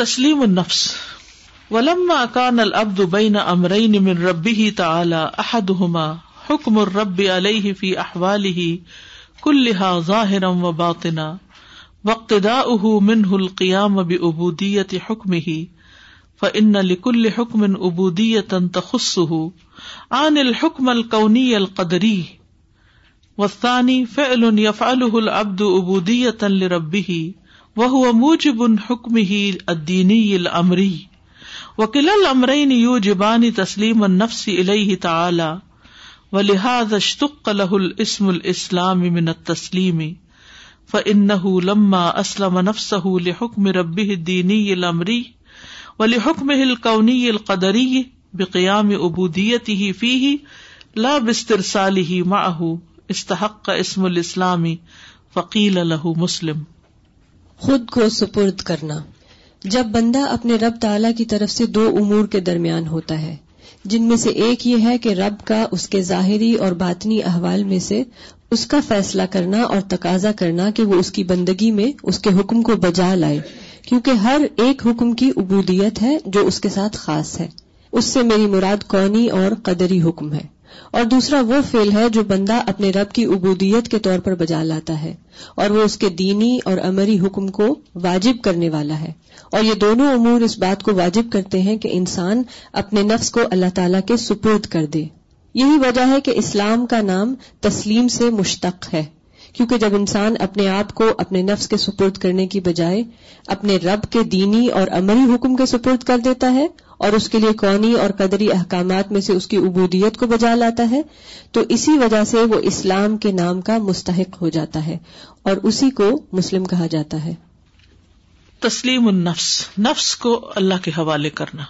تسلیم النفس ولما کان العبد بین امرین من ربه تعالی احدهما حکم الرب علیہ فی احواله کلها ظاہرا و باطنا واقتداؤه منه القیام بعبودیت حکمه فان لكل حکم عبودیتا تخصه عن الحکم القونی القدری والثانی فعل يفعله العبد عبودیتا لربه وہ موجب جب حکم ہی ادینی العمری وکل العمرین یو جبانی تسلیم نفسی علیہ تعلی ولیحاد الہل عسم السلام تسلیمی ف عنہ اسلم حکم ربینی ولی حکم ہل قونی علقری بکیام ابو دیتی ہی فی لاب بستر سال ہی استحق اسم السلامی له مسلم خود کو سپرد کرنا جب بندہ اپنے رب تعالی کی طرف سے دو امور کے درمیان ہوتا ہے جن میں سے ایک یہ ہے کہ رب کا اس کے ظاہری اور باطنی احوال میں سے اس کا فیصلہ کرنا اور تقاضا کرنا کہ وہ اس کی بندگی میں اس کے حکم کو بجا لائے کیونکہ ہر ایک حکم کی عبودیت ہے جو اس کے ساتھ خاص ہے اس سے میری مراد قونی اور قدری حکم ہے اور دوسرا وہ فیل ہے جو بندہ اپنے رب کی عبودیت کے طور پر بجا لاتا ہے اور وہ اس کے دینی اور امری حکم کو واجب کرنے والا ہے اور یہ دونوں امور اس بات کو واجب کرتے ہیں کہ انسان اپنے نفس کو اللہ تعالی کے سپرد کر دے یہی وجہ ہے کہ اسلام کا نام تسلیم سے مشتق ہے کیونکہ جب انسان اپنے آپ کو اپنے نفس کے سپرد کرنے کی بجائے اپنے رب کے دینی اور عملی حکم کے سپرد کر دیتا ہے اور اس کے لیے قونی اور قدری احکامات میں سے اس کی عبودیت کو بجا لاتا ہے تو اسی وجہ سے وہ اسلام کے نام کا مستحق ہو جاتا ہے اور اسی کو مسلم کہا جاتا ہے تسلیم النفس نفس کو اللہ کے حوالے کرنا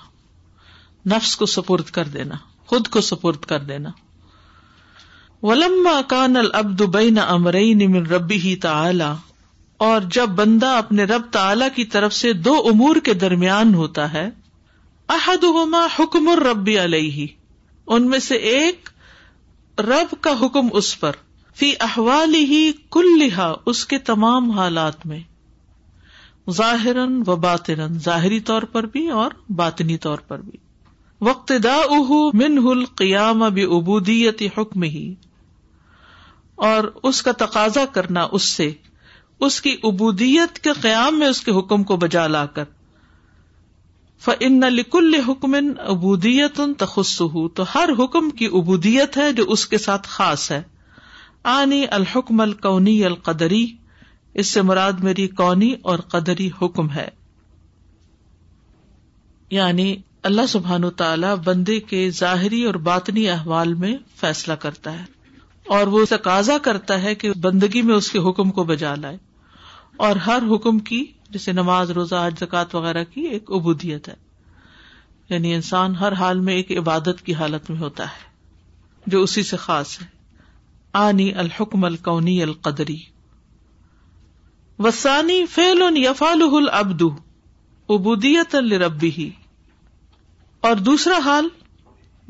نفس کو سپرد کر دینا خود کو سپرد کر دینا ولما کان اب دبئی نہ من ربی ہی تعلی اور جب بندہ اپنے رب تعلی کی طرف سے دو امور کے درمیان ہوتا ہے احدما حکم ربی علیہ ان میں سے ایک رب کا حکم اس پر فی ہی کل لہا اس کے تمام حالات میں ظاہر و باطرن ظاہری طور پر بھی اور باطنی طور پر بھی وقت دا من ہل قیام اب ابودیت حکم ہی اور اس کا تقاضا کرنا اس سے اس کی ابودیت کے قیام میں اس کے حکم کو بجا لا کر فن لکل حکم ان تخص تو ہر حکم کی ابودیت ہے جو اس کے ساتھ خاص ہے آنی الحکم القونی القدری اس سے مراد میری کونی اور قدری حکم ہے یعنی اللہ سبحان و تعالی بندے کے ظاہری اور باطنی احوال میں فیصلہ کرتا ہے اور وہ تقاضا کرتا ہے کہ بندگی میں اس کے حکم کو بجا لائے اور ہر حکم کی جیسے نماز روزہ زکات وغیرہ کی ایک عبودیت ہے یعنی انسان ہر حال میں ایک عبادت کی حالت میں ہوتا ہے جو اسی سے خاص ہے آنی الحکم القدری وسانی فیل یفال العبد ابودیت الربی ہی اور دوسرا حال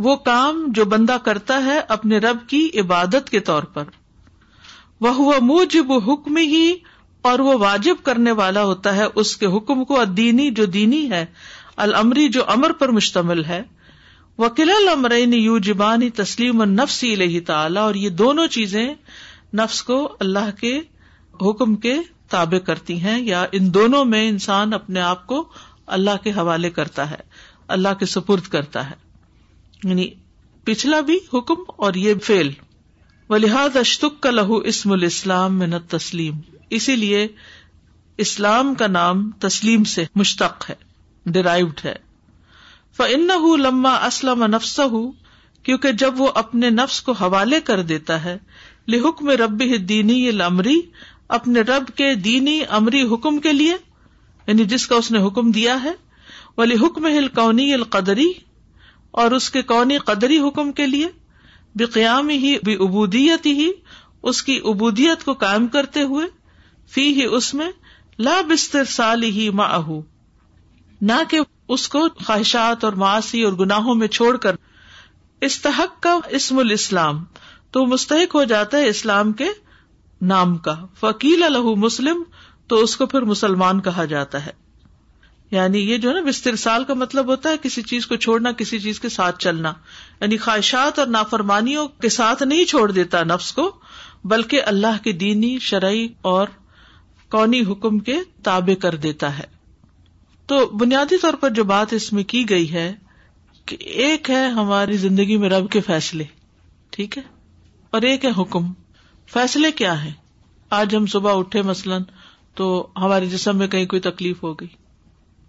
وہ کام جو بندہ کرتا ہے اپنے رب کی عبادت کے طور پر وہ موجب حکم ہی اور وہ واجب کرنے والا ہوتا ہے اس کے حکم کو دینی جو دینی ہے العمری جو امر پر مشتمل ہے وکیل المرین یو جبانی تسلیم اور نفس تعالی اور یہ دونوں چیزیں نفس کو اللہ کے حکم کے تابے کرتی ہیں یا ان دونوں میں انسان اپنے آپ کو اللہ کے حوالے کرتا ہے اللہ کے سپرد کرتا ہے یعنی پچھلا بھی حکم اور یہ فیل و لحاظ اشتک کا لہو اسم الاسلام میں نہ تسلیم اسی لیے اسلام کا نام تسلیم سے مشتق ہے ڈرائیوڈ ہے ف ان ہُ لما اسلمس ہُ کیونکہ جب وہ اپنے نفس کو حوالے کر دیتا ہے لحکم رب دینی العمری اپنے رب کے دینی امری حکم کے لیے یعنی جس کا اس نے حکم دیا ہے ولی حکم ہل کونی القدری اور اس کے کونی قدری حکم کے لیے بے قیام ہی بے ابودیت ہی اس کی ابودیت کو قائم کرتے ہوئے فی ہی اس میں لا بستر سال ہی ماہ نہ کہ اس کو خواہشات اور معاشی اور گناہوں میں چھوڑ کر استحق کا اسم الاسلام تو مستحق ہو جاتا ہے اسلام کے نام کا فکیل الح مسلم تو اس کو پھر مسلمان کہا جاتا ہے یعنی یہ جو نا بستر سال کا مطلب ہوتا ہے کسی چیز کو چھوڑنا کسی چیز کے ساتھ چلنا یعنی خواہشات اور نافرمانیوں کے ساتھ نہیں چھوڑ دیتا نفس کو بلکہ اللہ کے دینی شرعی اور کونی حکم کے تابع کر دیتا ہے تو بنیادی طور پر جو بات اس میں کی گئی ہے کہ ایک ہے ہماری زندگی میں رب کے فیصلے ٹھیک ہے اور ایک ہے حکم فیصلے کیا ہے آج ہم صبح اٹھے مثلاً تو ہمارے جسم میں کہیں کوئی تکلیف ہو گئی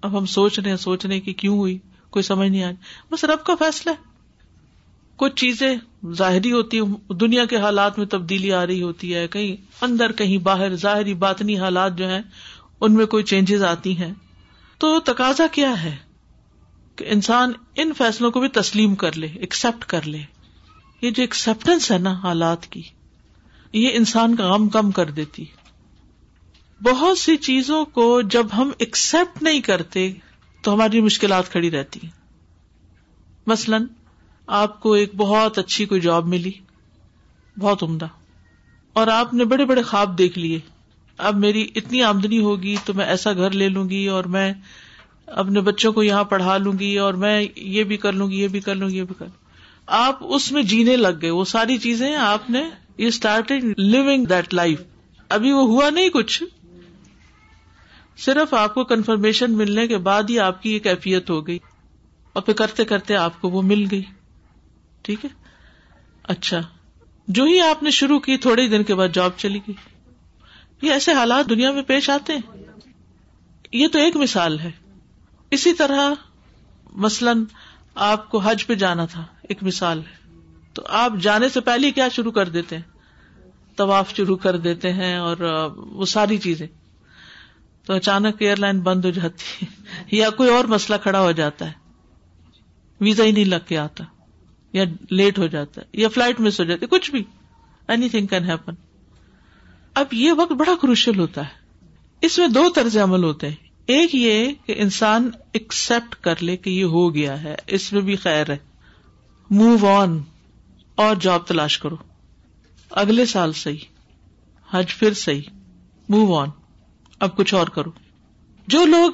اب ہم سوچ رہے ہیں سوچ رہے ہیں کہ کیوں ہوئی کوئی سمجھ نہیں آئی بس رب کا فیصلہ ہے کچھ چیزیں ظاہری ہوتی دنیا کے حالات میں تبدیلی آ رہی ہوتی ہے کہیں اندر کہیں باہر ظاہری باطنی حالات جو ہیں ان میں کوئی چینجز آتی ہیں تو تقاضا کیا ہے کہ انسان ان فیصلوں کو بھی تسلیم کر لے ایکسپٹ کر لے یہ جو ایکسپٹینس ہے نا حالات کی یہ انسان کا غم کم کر دیتی بہت سی چیزوں کو جب ہم ایکسپٹ نہیں کرتے تو ہماری مشکلات کھڑی رہتی ہیں مثلاً آپ کو ایک بہت اچھی کوئی جاب ملی بہت عمدہ اور آپ نے بڑے بڑے خواب دیکھ لیے اب میری اتنی آمدنی ہوگی تو میں ایسا گھر لے لوں گی اور میں اپنے بچوں کو یہاں پڑھا لوں گی اور میں یہ بھی کر لوں گی یہ بھی کر لوں گی یہ بھی کر لوں آپ اس میں جینے لگ گئے وہ ساری چیزیں آپ نے یو دیٹ لائف ابھی وہ ہوا نہیں کچھ صرف آپ کو کنفرمیشن ملنے کے بعد ہی آپ کی یہ کیفیت ہو گئی اور پھر کرتے کرتے آپ کو وہ مل گئی ٹھیک ہے اچھا جو ہی آپ نے شروع کی تھوڑے دن کے بعد جاب چلی گئی یہ ایسے حالات دنیا میں پیش آتے ہیں یہ تو ایک مثال ہے اسی طرح مثلاً آپ کو حج پہ جانا تھا ایک مثال ہے تو آپ جانے سے پہلے کیا شروع کر دیتے ہیں طواف شروع کر دیتے ہیں اور وہ ساری چیزیں تو اچانک ایئر لائن بند ہو جاتی ہے یا کوئی اور مسئلہ کھڑا ہو جاتا ہے ویزا ہی نہیں لگ کے آتا یا لیٹ ہو جاتا ہے یا فلائٹ مس ہو جاتی کچھ بھی اینی تھنگ کین ہیپن اب یہ وقت بڑا کروشل ہوتا ہے اس میں دو طرز عمل ہوتے ہیں ایک یہ کہ انسان ایکسپٹ کر لے کہ یہ ہو گیا ہے اس میں بھی خیر ہے موو آن اور جاب تلاش کرو اگلے سال صحیح حج پھر صحیح موو آن اب کچھ اور کرو جو لوگ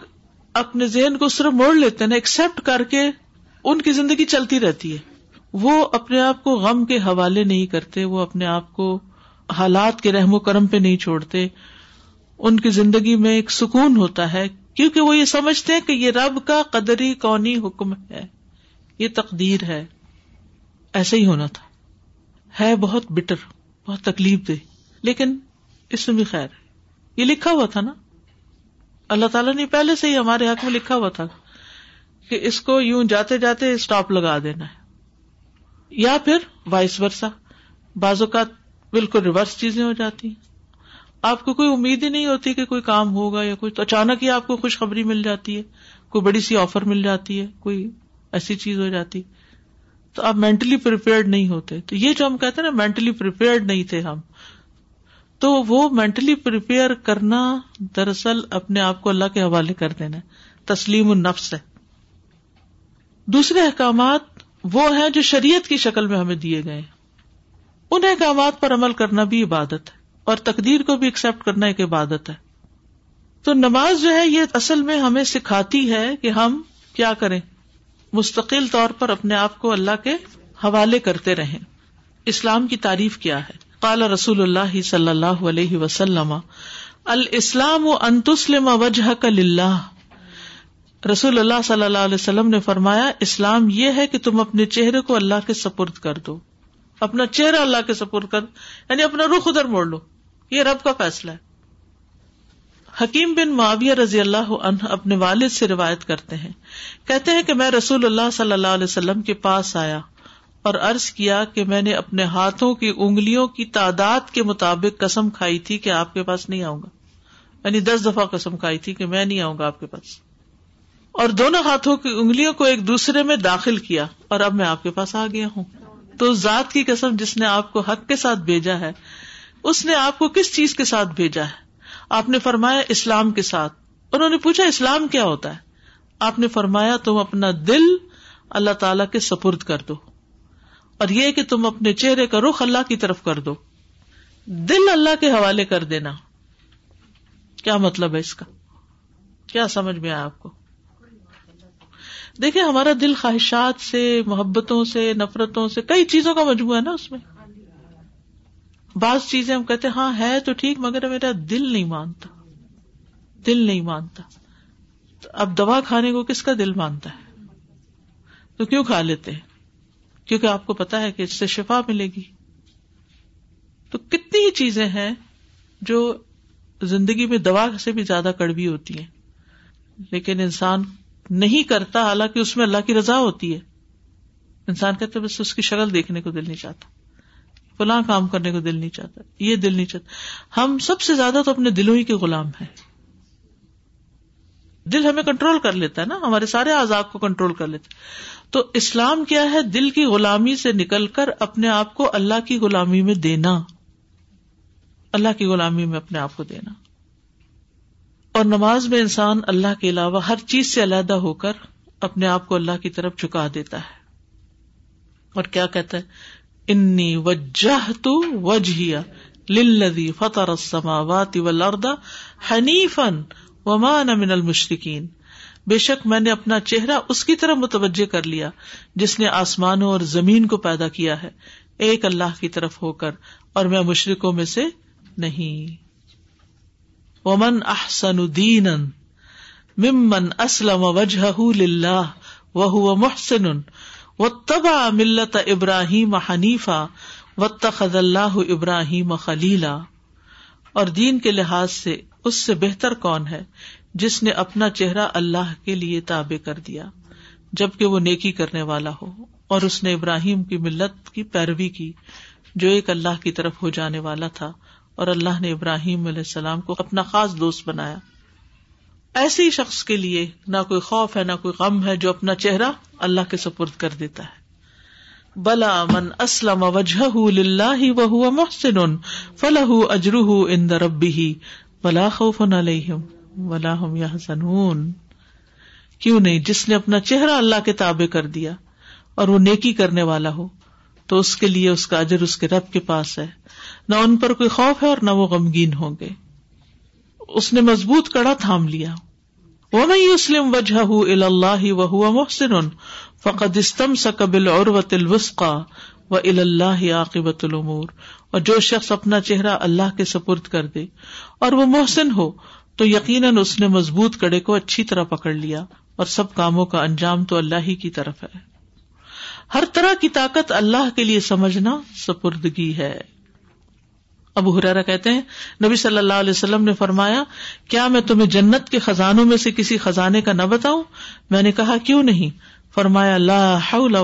اپنے ذہن کو صرف موڑ لیتے ہیں ایکسپٹ کر کے ان کی زندگی چلتی رہتی ہے وہ اپنے آپ کو غم کے حوالے نہیں کرتے وہ اپنے آپ کو حالات کے رحم و کرم پہ نہیں چھوڑتے ان کی زندگی میں ایک سکون ہوتا ہے کیونکہ وہ یہ سمجھتے ہیں کہ یہ رب کا قدری کونی حکم ہے یہ تقدیر ہے ایسے ہی ہونا تھا ہے بہت بٹر بہت تکلیف دے لیکن اس میں بھی خیر یہ لکھا ہوا تھا نا اللہ تعالیٰ نے پہلے سے ہی ہمارے حق میں لکھا ہوا تھا کہ اس کو یوں جاتے جاتے اسٹاپ لگا دینا ہے یا پھر وائس ورسا بعض اوقات بالکل ریورس چیزیں ہو جاتی آپ کو کوئی امید ہی نہیں ہوتی کہ کوئی کام ہوگا یا کوئی اچانک ہی آپ کو خوشخبری مل جاتی ہے کوئی بڑی سی آفر مل جاتی ہے کوئی ایسی چیز ہو جاتی تو آپ مینٹلی پریپیئرڈ نہیں ہوتے تو یہ جو ہم کہتے ہیں نا مینٹلی پریپیئرڈ نہیں تھے ہم تو وہ مینٹلی پریپیئر کرنا دراصل اپنے آپ کو اللہ کے حوالے کر دینا تسلیم النفس ہے دوسرے احکامات وہ ہیں جو شریعت کی شکل میں ہمیں دیے گئے ان احکامات پر عمل کرنا بھی عبادت ہے اور تقدیر کو بھی ایکسپٹ کرنا ایک عبادت ہے تو نماز جو ہے یہ اصل میں ہمیں سکھاتی ہے کہ ہم کیا کریں مستقل طور پر اپنے آپ کو اللہ کے حوالے کرتے رہیں اسلام کی تعریف کیا ہے کالا رسول اللہ صلی اللہ علیہ وسلم رسول اللہ صلی اللہ علیہ وسلم نے فرمایا اسلام یہ ہے کہ تم اپنے چہرے کو اللہ کے سپرد کر دو اپنا چہرہ اللہ کے سپرد کر یعنی اپنا رخ ادھر موڑ لو یہ رب کا فیصلہ ہے حکیم بن معاویہ رضی اللہ عنہ اپنے والد سے روایت کرتے ہیں کہتے ہیں کہ میں رسول اللہ صلی اللہ علیہ وسلم کے پاس آیا اور ارض کیا کہ میں نے اپنے ہاتھوں کی انگلیوں کی تعداد کے مطابق قسم کھائی تھی کہ آپ کے پاس نہیں آؤں گا یعنی دس دفعہ قسم کھائی تھی کہ میں نہیں آؤں گا آپ کے پاس اور دونوں ہاتھوں کی انگلیوں کو ایک دوسرے میں داخل کیا اور اب میں آپ کے پاس آ گیا ہوں تو ذات کی قسم جس نے آپ کو حق کے ساتھ بھیجا ہے اس نے آپ کو کس چیز کے ساتھ بھیجا ہے آپ نے فرمایا اسلام کے ساتھ انہوں نے پوچھا اسلام کیا ہوتا ہے آپ نے فرمایا تم اپنا دل اللہ تعالی کے سپرد کر دو اور یہ کہ تم اپنے چہرے کا رخ اللہ کی طرف کر دو دل اللہ کے حوالے کر دینا کیا مطلب ہے اس کا کیا سمجھ میں آیا آپ کو دیکھیں ہمارا دل خواہشات سے محبتوں سے نفرتوں سے کئی چیزوں کا مجموعہ ہے نا اس میں بعض چیزیں ہم کہتے ہیں ہاں ہے تو ٹھیک مگر میرا دل نہیں مانتا دل نہیں مانتا اب دوا کھانے کو کس کا دل مانتا ہے تو کیوں کھا لیتے ہیں کیونکہ آپ کو پتا ہے کہ اس سے شفا ملے گی تو کتنی ہی چیزیں ہیں جو زندگی میں دوا سے بھی زیادہ کڑوی ہوتی ہیں لیکن انسان نہیں کرتا حالانکہ اس میں اللہ کی رضا ہوتی ہے انسان کہتے بس اس کی شکل دیکھنے کو دل نہیں چاہتا فلاں کام کرنے کو دل نہیں چاہتا یہ دل نہیں چاہتا ہم سب سے زیادہ تو اپنے دلوں ہی کے غلام ہیں دل ہمیں کنٹرول کر لیتا ہے نا ہمارے سارے آزاد کو کنٹرول کر لیتا ہے تو اسلام کیا ہے دل کی غلامی سے نکل کر اپنے آپ کو اللہ کی غلامی میں دینا اللہ کی غلامی میں اپنے آپ کو دینا اور نماز میں انسان اللہ کے علاوہ ہر چیز سے علیحدہ ہو کر اپنے آپ کو اللہ کی طرف چکا دیتا ہے اور کیا کہتا ہے انی وجہ تو وجہ للذی فطر السماوات والارض فن وما من المشرقین بے شک میں نے اپنا چہرہ اس کی طرح متوجہ کر لیا جس نے آسمانوں اور زمین کو پیدا کیا ہے ایک اللہ کی طرف ہو کر اور میں مشرقوں میں سے نہیں ومن احسن ممن اسلم وجہ محسن و تبا ملت ابراہیم حنیف و تخ اللہ ابراہیم خلیلا اور دین کے لحاظ سے اس سے بہتر کون ہے جس نے اپنا چہرہ اللہ کے لیے تابع کر دیا جبکہ وہ نیکی کرنے والا ہو اور اس نے ابراہیم کی ملت کی پیروی کی جو ایک اللہ کی طرف ہو جانے والا تھا اور اللہ نے ابراہیم علیہ السلام کو اپنا خاص دوست بنایا ایسے شخص کے لیے نہ کوئی خوف ہے نہ کوئی غم ہے جو اپنا چہرہ اللہ کے سپرد کر دیتا ہے بلا من اسلم وجہ محسن بلا خوف کیوں نہیں جس نے اپنا چہرہ اللہ کے تابے کر دیا اور وہ نیکی کرنے والا ہو تو اس کے لیے اس کا اجر اس کے رب کے پاس ہے نہ ان پر کوئی خوف ہے اور نہ وہ غمگین ہوں گے اس نے مضبوط کڑا تھام لیا وہ نہیں اسلم وجہ اللہ وہو محسن فقد استم فقدست اور جو شخص اپنا چہرہ اللہ کے سپرد کر دے اور وہ محسن ہو تو یقیناً اس نے مضبوط کڑے کو اچھی طرح پکڑ لیا اور سب کاموں کا انجام تو اللہ ہی کی طرف ہے ہر طرح کی طاقت اللہ کے لیے سمجھنا سپردگی ہے ابو حرارا کہتے ہیں نبی صلی اللہ علیہ وسلم نے فرمایا کیا میں تمہیں جنت کے خزانوں میں سے کسی خزانے کا نہ بتاؤں میں نے کہا کیوں نہیں فرمایا لا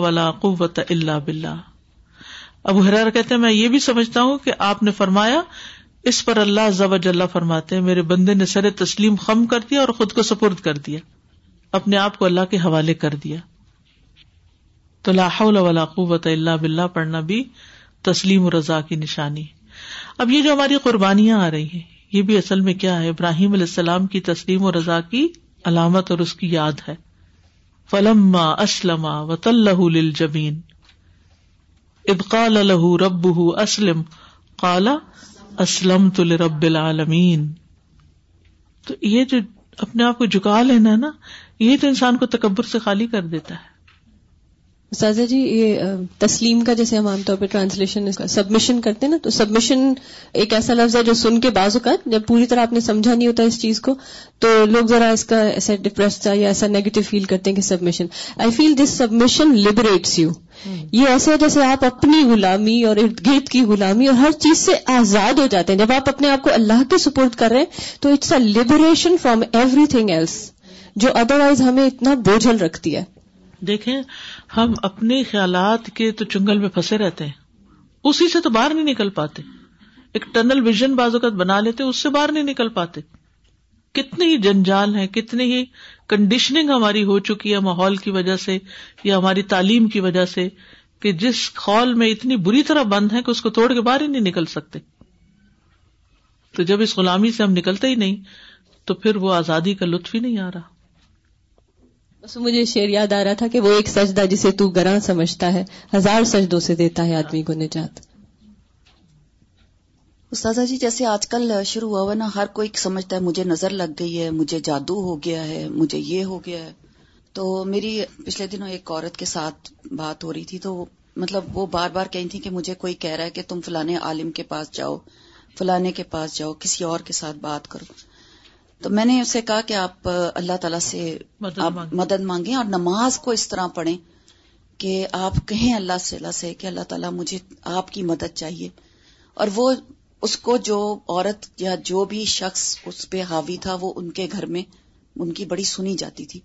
ولا قوت اللہ بلّ ابو حرار کہتے میں یہ بھی سمجھتا ہوں کہ آپ نے فرمایا اس پر اللہ اللہ فرماتے میرے بندے نے سر تسلیم خم کر دیا اور خود کو سپرد کر دیا اپنے آپ کو اللہ کے حوالے کر دیا تو لاہ قوت اللہ بلّہ پڑھنا بھی تسلیم و رضا کی نشانی اب یہ جو ہماری قربانیاں آ رہی ہیں یہ بھی اصل میں کیا ہے ابراہیم علیہ السلام کی تسلیم و رضا کی علامت اور اس کی یاد ہے فلما اسلم وط الحل جمی ابقال الہ رب اسلم کالا اسلم تل رب یہ جو اپنے آپ کو جکا لینا ہے نا یہ تو انسان کو تکبر سے خالی کر دیتا ہے سازا جی یہ تسلیم کا جیسے ہم عام طور پہ ٹرانسلیشن سبمیشن کرتے ہیں نا تو سبمیشن ایک ایسا لفظ ہے جو سن کے بازو کا جب پوری طرح آپ نے سمجھا نہیں ہوتا اس چیز کو تو لوگ ذرا اس کا ایسا ڈپریس تھا یا ایسا نیگیٹو فیل کرتے ہیں کہ submission I feel this submission liberates you یہ ایسے ہے جیسے آپ اپنی غلامی اور ارد گرد کی غلامی اور ہر چیز سے آزاد ہو جاتے ہیں جب آپ اپنے آپ کو اللہ کے سپورٹ کر رہے ہیں تو it's a liberation from everything else جو ادر وائز ہمیں اتنا بوجھل رکھتی ہے دیکھیں ہم اپنے خیالات کے تو چنگل میں پھنسے رہتے ہیں اسی سے تو باہر نہیں نکل پاتے ایک ٹنل ویژن بازوقت بنا لیتے اس سے باہر نہیں نکل پاتے کتنے ہی جنجال ہیں کتنی ہی کنڈیشننگ ہماری ہو چکی ہے ماحول کی وجہ سے یا ہماری تعلیم کی وجہ سے کہ جس خال میں اتنی بری طرح بند ہے کہ اس کو توڑ کے باہر ہی نہیں نکل سکتے تو جب اس غلامی سے ہم نکلتے ہی نہیں تو پھر وہ آزادی کا لطف ہی نہیں آ رہا سو مجھے شعر یاد آ رہا تھا کہ وہ ایک سجدہ جسے تو گراں سمجھتا ہے ہزار سجدوں سے دیتا ہے آدمی کو نجات استاذہ جی جیسے آج کل شروع ہوا نا ہر کوئی سمجھتا ہے مجھے نظر لگ گئی ہے مجھے جادو ہو گیا ہے مجھے یہ ہو گیا ہے تو میری پچھلے دنوں ایک عورت کے ساتھ بات ہو رہی تھی تو مطلب وہ بار بار کہیں تھی کہ مجھے کوئی کہہ رہا ہے کہ تم فلانے عالم کے پاس جاؤ فلانے کے پاس جاؤ کسی اور کے ساتھ بات کرو تو میں نے اسے کہا کہ آپ اللہ تعالیٰ سے مدد مدد مانگیں اور نماز کو اس طرح پڑھیں کہ آپ کہیں اللہ سے اللہ سے کہ اللہ تعالیٰ مجھے آپ کی مدد چاہیے اور وہ اس کو جو عورت یا جو بھی شخص اس پہ حاوی تھا وہ ان کے گھر میں ان کی بڑی سنی جاتی تھی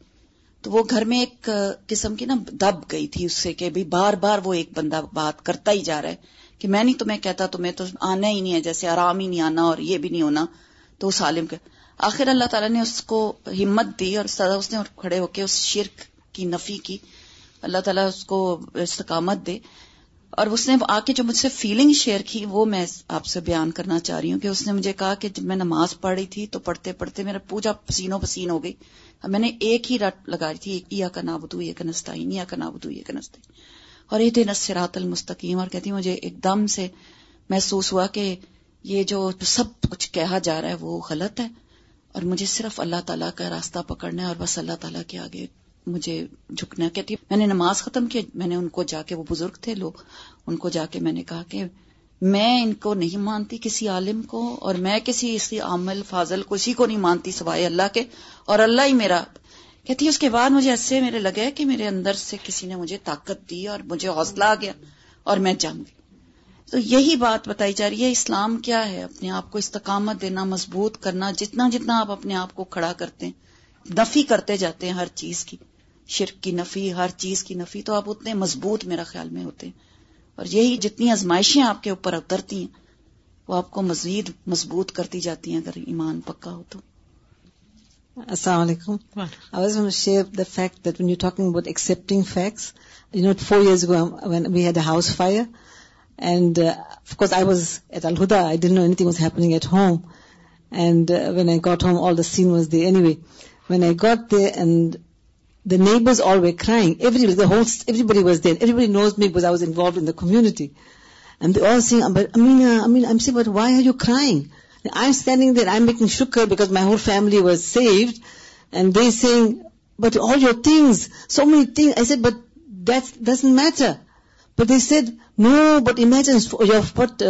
تو وہ گھر میں ایک قسم کی نا دب گئی تھی اس سے کہ بھی بار بار وہ ایک بندہ بات کرتا ہی جا رہا ہے کہ میں نہیں تمہیں کہتا تمہیں تو آنا ہی نہیں ہے جیسے آرام ہی نہیں آنا اور یہ بھی نہیں ہونا تو اس عالم کے آخر اللہ تعالیٰ نے اس کو ہمت دی اور سدا اس نے کھڑے ہو کے اس شرک کی نفی کی اللہ تعالیٰ اس کو استقامت دے اور اس نے آ کے جو مجھ سے فیلنگ شیئر کی وہ میں آپ سے بیان کرنا چاہ رہی ہوں کہ اس نے مجھے کہا کہ جب میں نماز پڑھ رہی تھی تو پڑھتے پڑھتے میرا پوجا پسینوں پسین ہو گئی اور میں نے ایک ہی رٹ لگائی تھی یا کا یہ یہ یا کا یہ دن سے المستقیم اور کہتی مجھے ایک دم سے محسوس ہوا کہ یہ جو سب کچھ کہا جا رہا ہے وہ غلط ہے اور مجھے صرف اللہ تعالیٰ کا راستہ پکڑنا ہے اور بس اللہ تعالیٰ کے آگے مجھے جھکنا کہتی میں نے نماز ختم کی میں نے ان کو جا کے وہ بزرگ تھے لوگ ان کو جا کے میں نے کہا کہ میں ان کو نہیں مانتی کسی عالم کو اور میں کسی اس کی عمل فاضل کسی کو نہیں مانتی سوائے اللہ کے اور اللہ ہی میرا کہتی اس کے بعد مجھے ایسے میرے لگے کہ میرے اندر سے کسی نے مجھے طاقت دی اور مجھے حوصلہ آ گیا اور میں جاؤں گی تو یہی بات بتائی جا رہی ہے اسلام کیا ہے اپنے آپ کو استقامت دینا مضبوط کرنا جتنا جتنا آپ اپنے آپ کو کھڑا کرتے ہیں نفی کرتے جاتے ہیں ہر چیز کی شرک کی نفی ہر چیز کی نفی تو آپ اتنے مضبوط میرا خیال میں ہوتے ہیں اور یہی جتنی آزمائشیں آپ کے اوپر اترتی ہیں وہ آپ کو مزید مضبوط کرتی جاتی ہیں اگر ایمان پکا ہو تو السلام علیکم excepting we had a house fire buddy knows M C but why crying I I whole family was there then but all your things so many that didn't matter But they said, no, but imagine uh,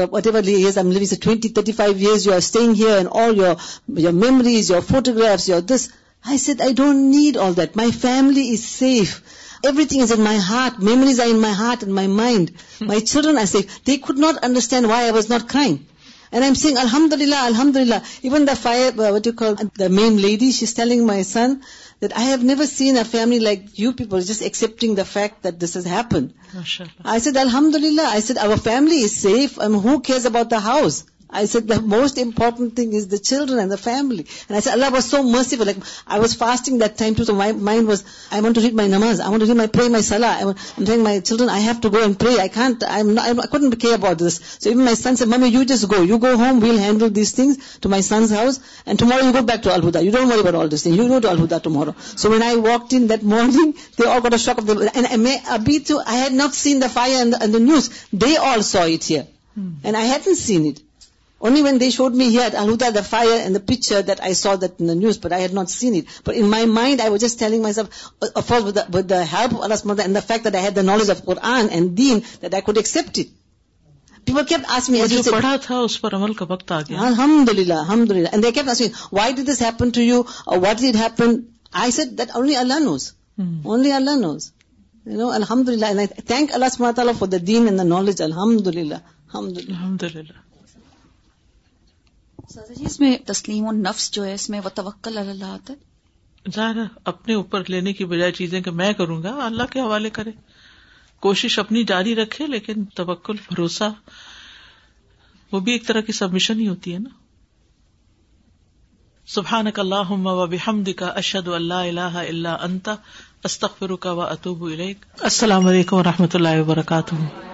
whatever years I'm living, so 20, 35 years you are staying here and all your memories, your photographs, your this. I said, I don't need all that. My family is safe. Everything is in my heart. Memories are in my heart and my mind. Hmm. My children, I say, they could not understand why I was not crying. And آئنگ الحمد للہ الحمد للہ even the fire ma'am ladies is telling my son that I have never seen a family like you people just ایسے the fact that this has happen I said الحمد للہ I said our family is safe who cares about the house I said, the most important thing is the children and the family. And I said, Allah was so merciful. Like, I was fasting that time too, so my mind was, I want to read my namaz, I want to read my prayer, my salah. I'm telling my children, I have to go and pray. I can't, I couldn't care about this. So even my son said, Mommy, you just go. You go home, we'll handle these things to my son's house. And tomorrow you go back to Al-Huda. You don't worry about all these things. You go to Al-Huda tomorrow. So when I walked in that morning, they all got a shock of them. And Abi too, I had not seen the fire and the news. They all saw it here. Hmm. And I hadn't seen it. Only when they should meet I the fire picture news I not sent pry mind I visit الحمد للہ you what happen اللہ knows only اللہ نوزو الحمد للہ thank اللہ for the دین and the knowledge الحمد للہ الحمد للہ الحمد للہ جی، اس میں تسلیم و نفس جو ہے اس میں وہ توکل اللہ آتا ہے ظاہر اپنے اوپر لینے کی بجائے چیزیں کہ میں کروں گا اللہ کے حوالے کرے کوشش اپنی جاری رکھے لیکن توکل بھروسہ وہ بھی ایک طرح کی سبمشن ہی ہوتی ہے نا سبحان کا اللہ و بحمد کا اشد اللہ اللہ اللہ انتا و اطوب السلام علیکم و رحمۃ اللہ وبرکاتہ